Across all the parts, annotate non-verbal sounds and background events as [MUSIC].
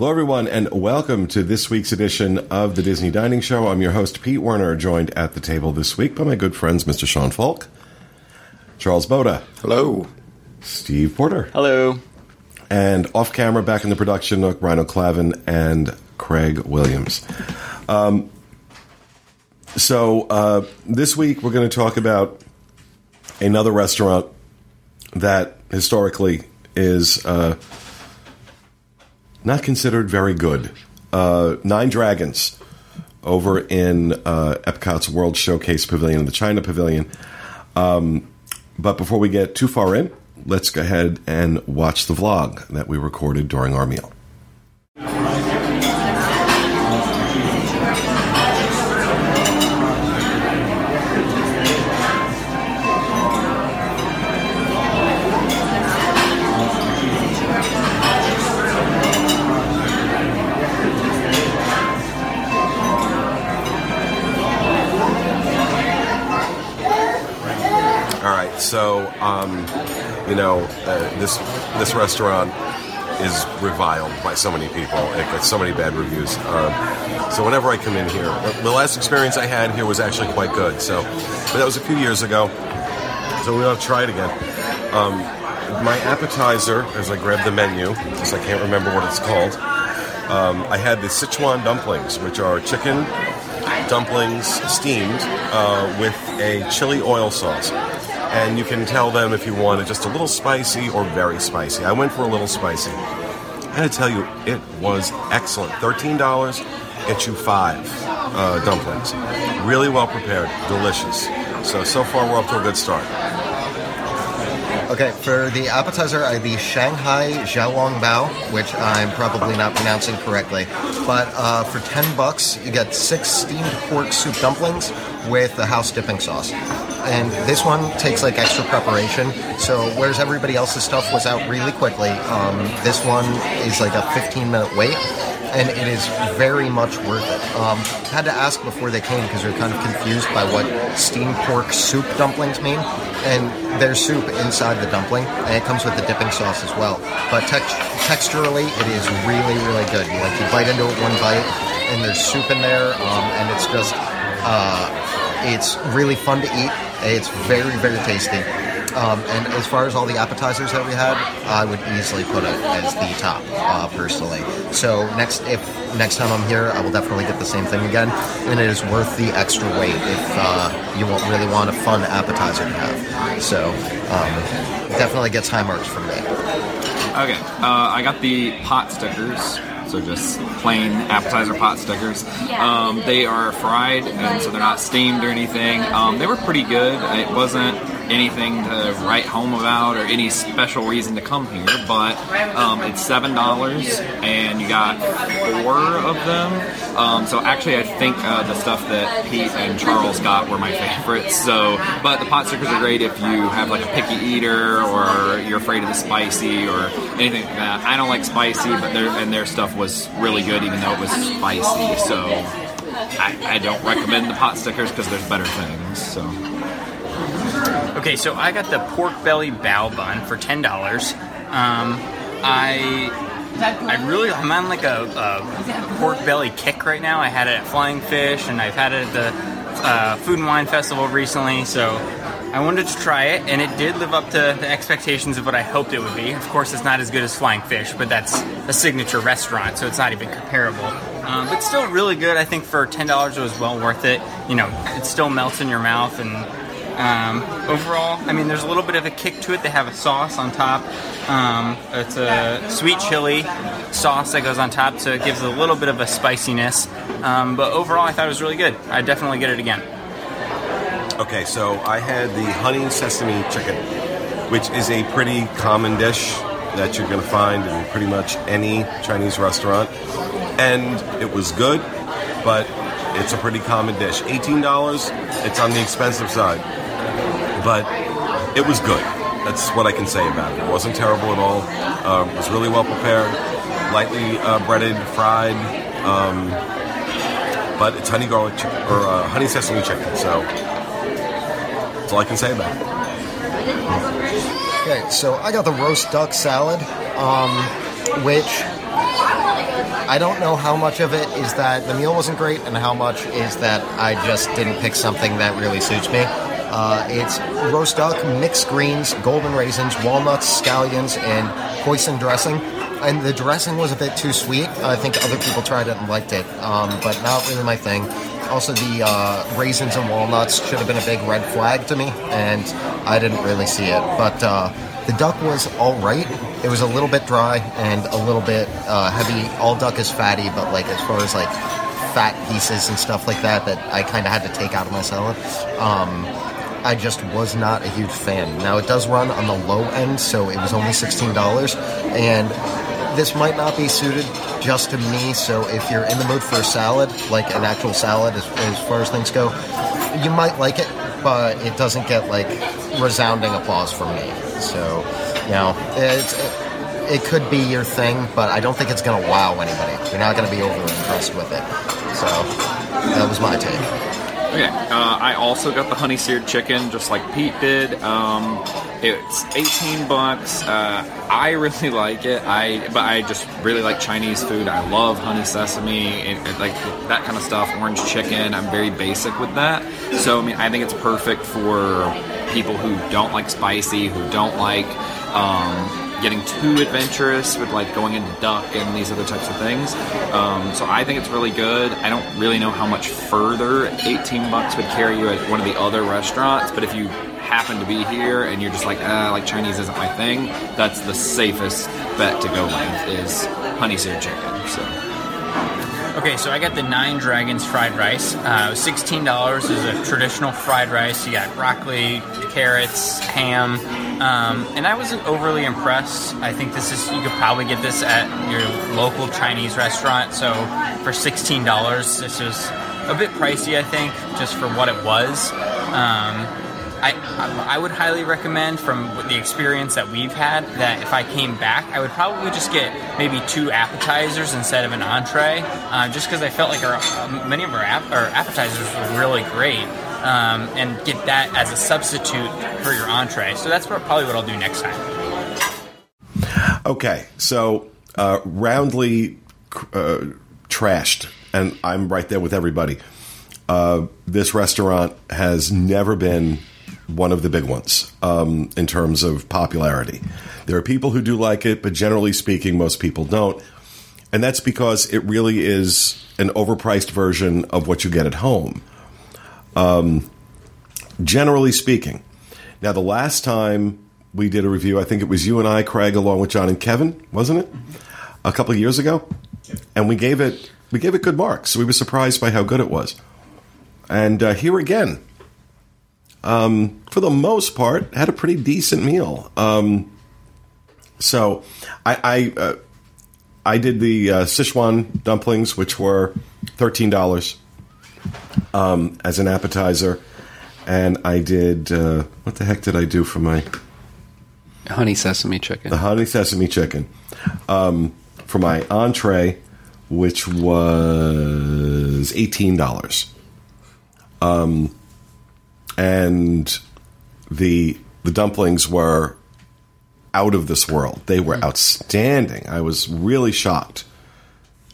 Hello, everyone, and welcome to this week's edition of the Disney Dining Show. I'm your host, Pete Werner, joined at the table this week by my good friends, Mr. Sean Falk, Charles Boda, Hello. Steve Porter, Hello. and off camera, back in the production nook, Rhino Clavin and Craig Williams. Um, so, uh, this week we're going to talk about another restaurant that historically is uh, not considered very good. Uh, Nine Dragons over in uh, Epcot's World Showcase Pavilion, the China Pavilion. Um, but before we get too far in, let's go ahead and watch the vlog that we recorded during our meal. Um, you know uh, this this restaurant is reviled by so many people. It gets so many bad reviews. Um, so whenever I come in here, the last experience I had here was actually quite good. So, but that was a few years ago. So we want to try it again. Um, my appetizer, as I grab the menu, because I can't remember what it's called, um, I had the Sichuan dumplings, which are chicken dumplings steamed uh, with a chili oil sauce. And you can tell them if you want it just a little spicy or very spicy. I went for a little spicy. I gotta tell you, it was excellent. $13 gets you five uh, dumplings. Really well prepared, delicious. So, so far we're up to a good start. Okay, for the appetizer, I the Shanghai Xiaolong Bao, which I'm probably not pronouncing correctly. But uh, for 10 bucks, you get six steamed pork soup dumplings with the house dipping sauce. And this one takes like extra preparation. So, whereas everybody else's stuff was out really quickly, um, this one is like a 15 minute wait. And it is very much worth it. Um, had to ask before they came because we are kind of confused by what steamed pork soup dumplings mean. And there's soup inside the dumpling, and it comes with the dipping sauce as well. But text- texturally, it is really, really good. Like you bite into it one bite, and there's soup in there, um, and it's just uh, it's really fun to eat. It's very, very tasty. Um, and as far as all the appetizers that we had, I would easily put it as the top, uh, personally. So next, if next time I'm here, I will definitely get the same thing again, and it is worth the extra wait if uh, you won't really want a fun appetizer to have. So um, definitely gets high marks from me. Okay, uh, I got the pot stickers. So just plain appetizer pot stickers. Um, they are fried, and so they're not steamed or anything. Um, they were pretty good. It wasn't anything to write home about or any special reason to come here, but um, it's seven dollars, and you got four of them. Um, so actually, I think uh, the stuff that Pete and Charles got were my favorites. So, but the pot stickers are great if you have like a picky eater or you're afraid of the spicy or anything like that. I don't like spicy, but their and their stuff was really good, even though it was spicy. So. I, I don't recommend the pot stickers because there's better things. So Okay, so I got the pork belly bao bun for ten dollars. Um, I I really I'm on like a, a pork belly kick right now. I had it at Flying Fish, and I've had it at the uh, Food and Wine Festival recently. So I wanted to try it, and it did live up to the expectations of what I hoped it would be. Of course, it's not as good as Flying Fish, but that's a signature restaurant, so it's not even comparable. Um, but still really good. I think for ten dollars, it was well worth it. You know, it still melts in your mouth and. Um, overall, I mean, there's a little bit of a kick to it. They have a sauce on top. Um, it's a sweet chili sauce that goes on top, so it gives a little bit of a spiciness. Um, but overall, I thought it was really good. I'd definitely get it again. Okay, so I had the honey sesame chicken, which is a pretty common dish that you're going to find in pretty much any Chinese restaurant. And it was good, but it's a pretty common dish. $18, it's on the expensive side. But it was good. That's what I can say about it. It wasn't terrible at all. Um, it was really well prepared, lightly uh, breaded, fried. Um, but it's honey garlic or uh, honey sesame chicken. So that's all I can say about it. Okay, so I got the roast duck salad, um, which I don't know how much of it is that the meal wasn't great, and how much is that I just didn't pick something that really suits me. Uh, it's roast duck, mixed greens, golden raisins, walnuts, scallions, and hoisin dressing. And the dressing was a bit too sweet. I think other people tried it and liked it, um, but not really my thing. Also, the uh, raisins and walnuts should have been a big red flag to me, and I didn't really see it. But uh, the duck was all right. It was a little bit dry and a little bit uh, heavy. All duck is fatty, but like as far as like fat pieces and stuff like that, that I kind of had to take out of my salad. Um, I just was not a huge fan. Now it does run on the low end, so it was only sixteen dollars, and this might not be suited just to me. So if you're in the mood for a salad, like an actual salad, as, as far as things go, you might like it, but it doesn't get like resounding applause from me. So, you know, it's. It, it could be your thing, but I don't think it's going to wow anybody. You're not going to be over impressed with it. So that was my take. Okay, uh, I also got the honey seared chicken, just like Pete did. Um, it's 18 bucks. Uh, I really [LAUGHS] like it. I but I just really like Chinese food. I love honey sesame and, and like that kind of stuff. Orange chicken. I'm very basic with that. So I mean, I think it's perfect for people who don't like spicy, who don't like. Um, getting too adventurous with like going into duck and these other types of things. Um, so I think it's really good. I don't really know how much further 18 bucks would carry you at one of the other restaurants, but if you happen to be here and you're just like, ah, like Chinese isn't my thing, that's the safest bet to go with is honey seared chicken. So. Okay, so I got the Nine Dragons fried rice. Uh, Sixteen dollars is a traditional fried rice. You got broccoli, carrots, ham, um, and I wasn't overly impressed. I think this is you could probably get this at your local Chinese restaurant. So for sixteen dollars, this is a bit pricey. I think just for what it was. Um, I, I would highly recommend from the experience that we've had that if I came back, I would probably just get maybe two appetizers instead of an entree, uh, just because I felt like our uh, many of our, ap- our appetizers were really great, um, and get that as a substitute for your entree. So that's probably what I'll do next time. Okay, so uh, roundly uh, trashed, and I'm right there with everybody. Uh, this restaurant has never been one of the big ones um, in terms of popularity. There are people who do like it, but generally speaking, most people don't. And that's because it really is an overpriced version of what you get at home. Um, generally speaking. Now, the last time we did a review, I think it was you and I, Craig, along with John and Kevin, wasn't it? A couple of years ago, and we gave it we gave it good marks. We were surprised by how good it was. And uh, here again, um, for the most part, had a pretty decent meal. Um, so I I, uh, I did the uh, Sichuan dumplings, which were thirteen dollars um, as an appetizer, and I did uh, what the heck did I do for my Honey sesame chicken. the honey sesame chicken um, for my entree, which was eighteen dollars. Um, and the the dumplings were out of this world. They were outstanding. I was really shocked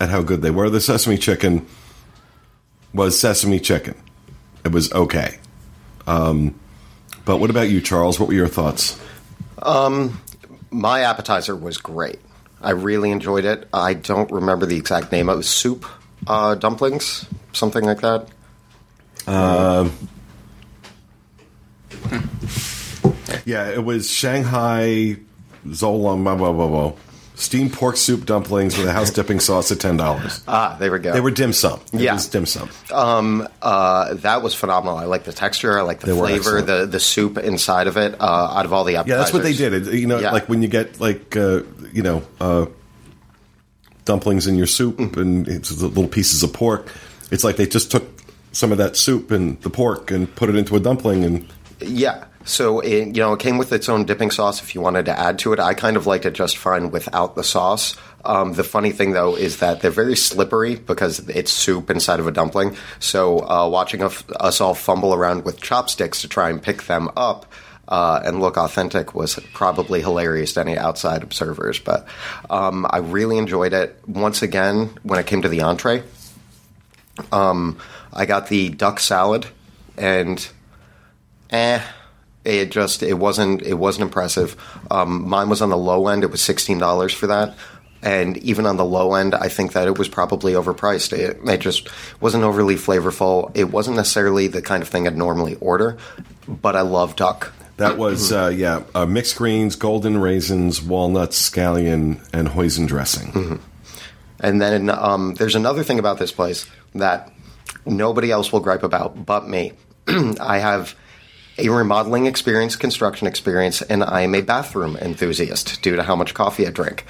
at how good they were. The sesame chicken was sesame chicken. It was okay. Um, but what about you, Charles? What were your thoughts? My appetizer was great. I really enjoyed it. I don't remember the exact name. It was soup uh, dumplings, something like that. [LAUGHS] Yeah, it was Shanghai Zolong blah blah blah blah. Steamed pork soup dumplings with a house dipping sauce at ten dollars. Ah, there we go. They were dim sum. It Yeah. was dim sum. uh, that was phenomenal. I like the texture. I like the They were flavor, excellent. the the soup inside of it. Uh, out of all the appetizers, Yeah, that's what they did. It, you know, Yeah. like when you get like uh, you know uh, dumplings in your soup Mm-hmm. and it's the little pieces of pork. It's like they just took some of that soup and the pork and put it into a dumpling and Yeah. So it, you know, it came with its own dipping sauce. If you wanted to add to it, I kind of liked it just fine without the sauce. Um, the funny thing though is that they're very slippery because it's soup inside of a dumpling. So uh, watching us us all fumble around with chopsticks to try and pick them up. uh, and look authentic was probably hilarious to any outside observers. But um, I really enjoyed it. Once again, when it came to the entree, um, I got the duck salad, and eh, it just it wasn't it wasn't impressive. Um, mine was on the low end; it was sixteen dollars for that. And even on the low end, I think that it was probably overpriced. It, it just wasn't overly flavorful. It wasn't necessarily the kind of thing I'd normally order, but I love duck. That was uh, yeah, uh, mixed greens, golden raisins, walnuts, scallion, and hoisin dressing. And then um, there's another thing about this place that nobody else will gripe about but me. [CLEARS THROAT] I have a remodeling experience, construction experience, and I am a bathroom enthusiast due to how much coffee I drink.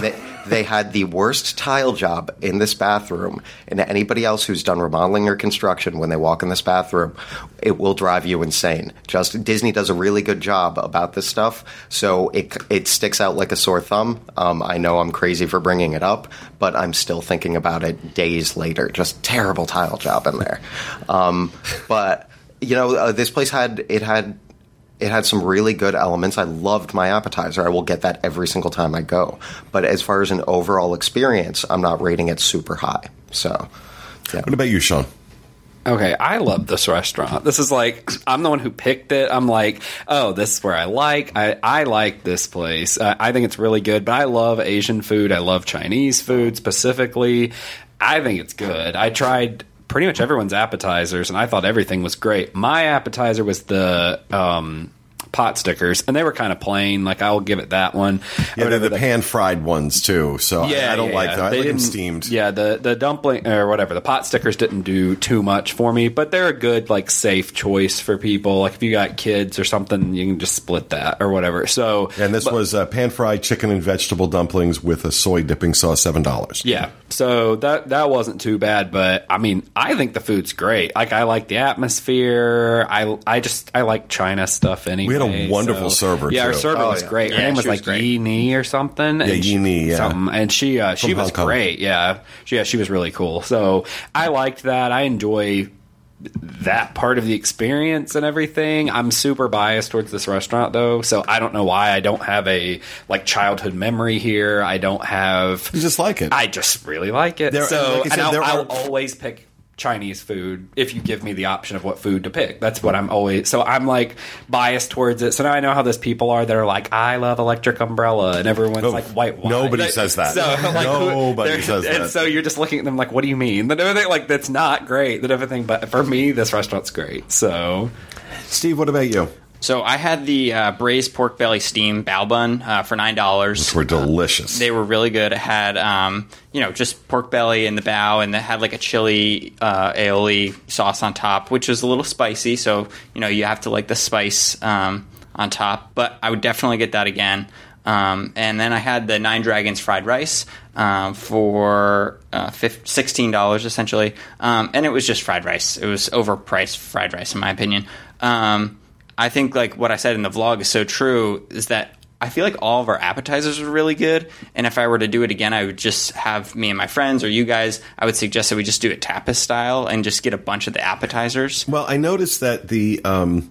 They, they had the worst tile job in this bathroom, and anybody else who's done remodeling or construction, when they walk in this bathroom, it will drive you insane. Just Disney does a really good job about this stuff, so it it sticks out like a sore thumb. Um, I know I'm crazy for bringing it up, but I'm still thinking about it days later. Just terrible tile job in there. Um, but you know, uh, this place had it had it had some really good elements. I loved my appetizer. I will get that every single time I go. But as far as an overall experience, I'm not rating it super high. So, yeah. What about you, Sean? Okay, I love this restaurant. This is like I'm the one who picked it. I'm like, oh, this is where I like. I I like this place. Uh, I think it's really good. But I love Asian food. I love Chinese food specifically. I think it's good. I tried pretty much everyone's appetizers, and I thought everything was great. My appetizer was the um, pot stickers, and they were kind of plain. Like I'll give it that one. Yeah, they're the pan fried ones too. So I, I don't yeah, like yeah. them. I They like them steamed. Yeah, the the dumpling or whatever the pot stickers didn't do too much for me, but they're a good like safe choice for people. Like if you got kids or something, you can just split that or whatever. So And this but- was uh, pan fried chicken and vegetable dumplings with a soy dipping sauce, seven dollars. Yeah, so that that wasn't too bad, but I mean, I think the food's great. Like, I like the atmosphere. I I just I like China stuff anyway. Had a wonderful so- server, Yeah, our too. server Oh, was yeah. great. Her Yeah, name was was like great. Yi Ni or something. Yeah, and Yi she- Ni, yeah. something. and she uh, she From was great. Yeah, she, yeah, she was really cool. So I liked that. I enjoy that part of the experience and everything. I'm super biased towards this restaurant though, so I don't know why I don't have a like childhood memory here. I don't have You just like it. I just really like it. There- so, like said, and I'll, there I'll always pick Chinese food if you give me the option of what food to pick. That's what I'm always. So I'm like biased towards it. So now I know how those people are that are like, I love Electric Umbrella, and everyone's No, like, white wine. nobody Like, says that. So [LAUGHS] like, Nobody [LAUGHS] says that. And so you're just looking at them like, what do you mean? That everything like that's not great. That everything, but for me, this restaurant's great. So Steve, what about you? So I had the uh, braised pork belly steam bao bun uh, for nine dollars. These were delicious. They were really good. It had, um, you know, just pork belly in the bao, and it had like a chili uh, aioli sauce on top, which was a little spicy. So you know, you have to like the spice um, on top. But I would definitely get that again. Um, and then I had the Nine Dragons fried rice um, for uh, sixteen dollars essentially, um, and it was just fried rice. It was overpriced fried rice, in my opinion. Um, I think like what I said in the vlog is so true is that I feel like all of our appetizers were really good, and if I were to do it again, I would just have me and my friends or you guys. I would suggest that we just do it tapas style and just get a bunch of the appetizers. Well, I noticed that the um,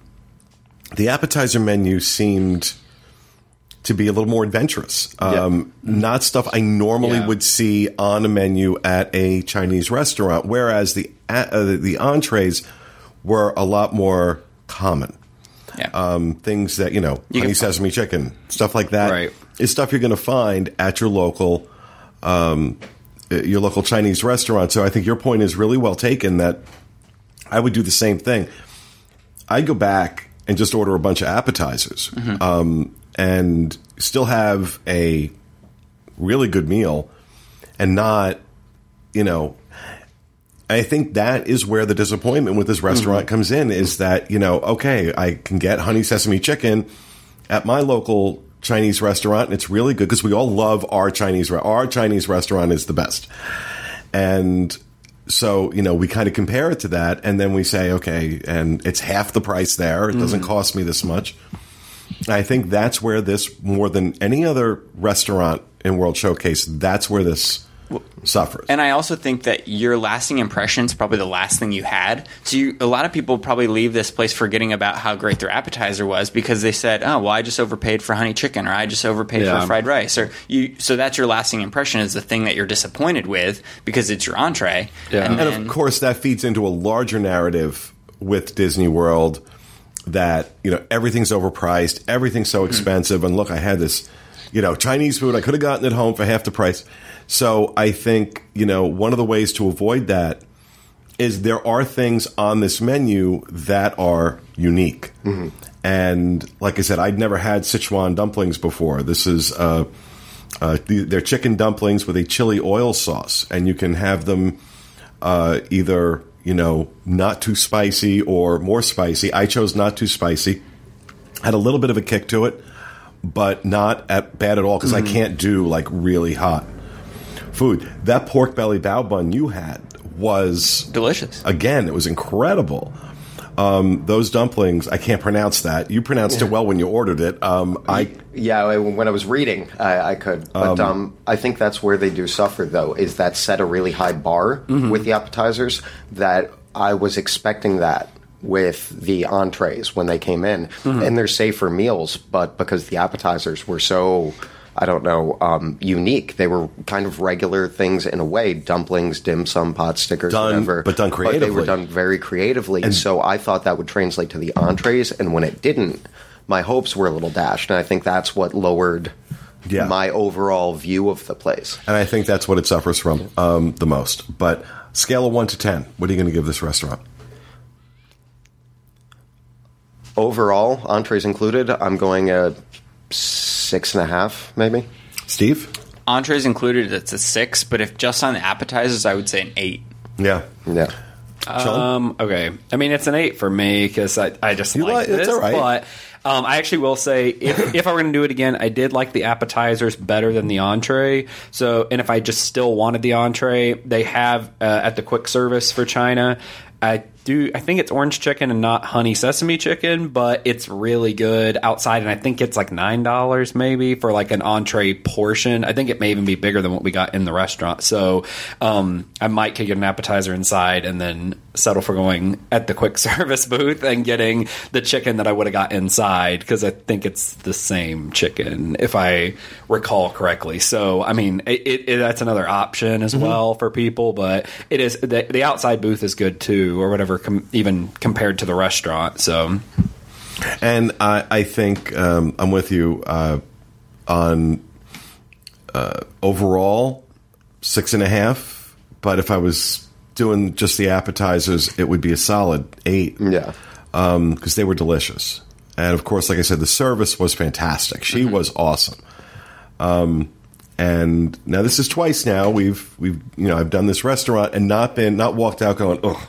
the appetizer menu seemed to be a little more adventurous. Um, Not stuff I normally Yeah. would see on a menu at a Chinese restaurant, whereas the uh, the entrees were a lot more common. Yeah. Um, things that you know, You honey sesame chicken, stuff like that, Right. is stuff you're going to find at your local um, uh, your local Chinese restaurant. So I think your point is really well taken. That I would do the same thing. I'd go back and just order a bunch of appetizers, um, and still have a really good meal, and not, you know. I think that is where the disappointment with this restaurant mm-hmm. comes in is that, you know, okay, I can get honey sesame chicken at my local Chinese restaurant and it's really good because we all love our Chinese our Chinese restaurant is the best. And so, you know, we kind of compare it to that and then we say, okay, and it's half the price there. It doesn't mm-hmm. cost me this much. I think that's where this more than any other restaurant in World Showcase, that's where this suffers. And I also think that your lasting impression is probably the last thing you had. So you, a lot of people probably leave this place forgetting about how great their appetizer was because they said, "Oh, well, I just overpaid for honey chicken, or I just overpaid Yeah. for fried rice." Or you, so that's your lasting impression is the thing that you're disappointed with because it's your entree. Yeah. And, And of course, that feeds into a larger narrative with Disney World that you know everything's overpriced, everything's so hmm. expensive, and look, I had this, you know, Chinese food I could have gotten at home for half the price. So I think you know one of the ways to avoid that is there are things on this menu that are unique, and like I said, I'd never had Sichuan dumplings before. This is. Uh, uh, they're chicken dumplings with a chili oil sauce, and you can have them uh, either you know not too spicy or more spicy. I chose not too spicy. Had a little bit of a kick to it, but not at bad at all because I can't do like really hot food. That pork belly bao bun you had was delicious. again. It was incredible. Um, those dumplings, I can't pronounce that. You pronounced it well when you ordered it. Um, I Yeah, when I was reading, I, I could. But um, I think that's where they do suffer, though, is that set a really high bar with the appetizers that I was expecting that with the entrees when they came in. And they're safer meals, but because the appetizers were so, I don't know, um, unique, they were kind of regular things in a way dumplings, dim sum, pot stickers, Done- whatever. but done they were done very creatively. And so I thought that would translate to the entrees, and when it didn't, my hopes were a little dashed, and I think that's what lowered Yeah. my overall view of the place. and I think that's what it suffers from um, the most. But scale of one to ten, what are you going to give this restaurant? Overall, entrees included, I'm going a six and a half, maybe. Steve? Entrees included, it's a six, but if just on the appetizers, I would say an eight. Yeah. Yeah. Um, okay. I mean, it's an eight for me because I, I just You like like- this. it's all right. But um, I actually will say, if, [LAUGHS] if I were going to do it again, I did like the appetizers better than the entree. So, and if I just still wanted the entree, they have uh, at the quick service for China. I do. I think it's orange chicken and not honey sesame chicken, but it's really good outside, and I think it's like nine dollars maybe for like an entree portion. I think it may even be bigger than what we got in the restaurant. So um, I might get an appetizer inside and then settle for going at the quick [LAUGHS] service booth and getting the chicken that I would have got inside because I think it's the same chicken if I recall correctly. So I mean, it, it, that's another option as well for people, but it is the, the outside booth is good too, or whatever, com- even compared to the restaurant. So And I, I think um, I'm with you uh, on uh, overall six and a half. But if I was doing just the appetizers, it would be a solid eight. Yeah. because they were delicious. And of course, like I said, the service was fantastic. She was awesome. Um, and now this is twice now we've we've you know I've done this restaurant and not been not walked out going ugh.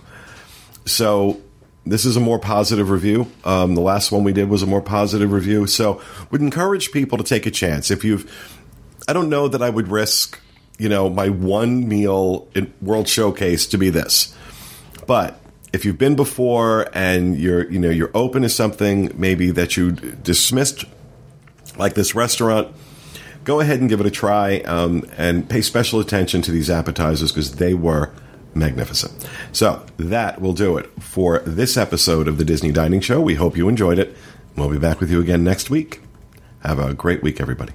So this is a more positive review. Um, the last one we did was a more positive review. So would encourage people to take a chance if you've. I don't know that I would risk you know my one meal in World Showcase to be this. But if you've been before and you're you know you're open to something maybe that you dismissed, like this restaurant, go ahead and give it a try um, and pay special attention to these appetizers because they were magnificent. So that will do it for this episode of the Disney Dining Show. We hope you enjoyed it. We'll be back with you again next week. Have a great week, everybody.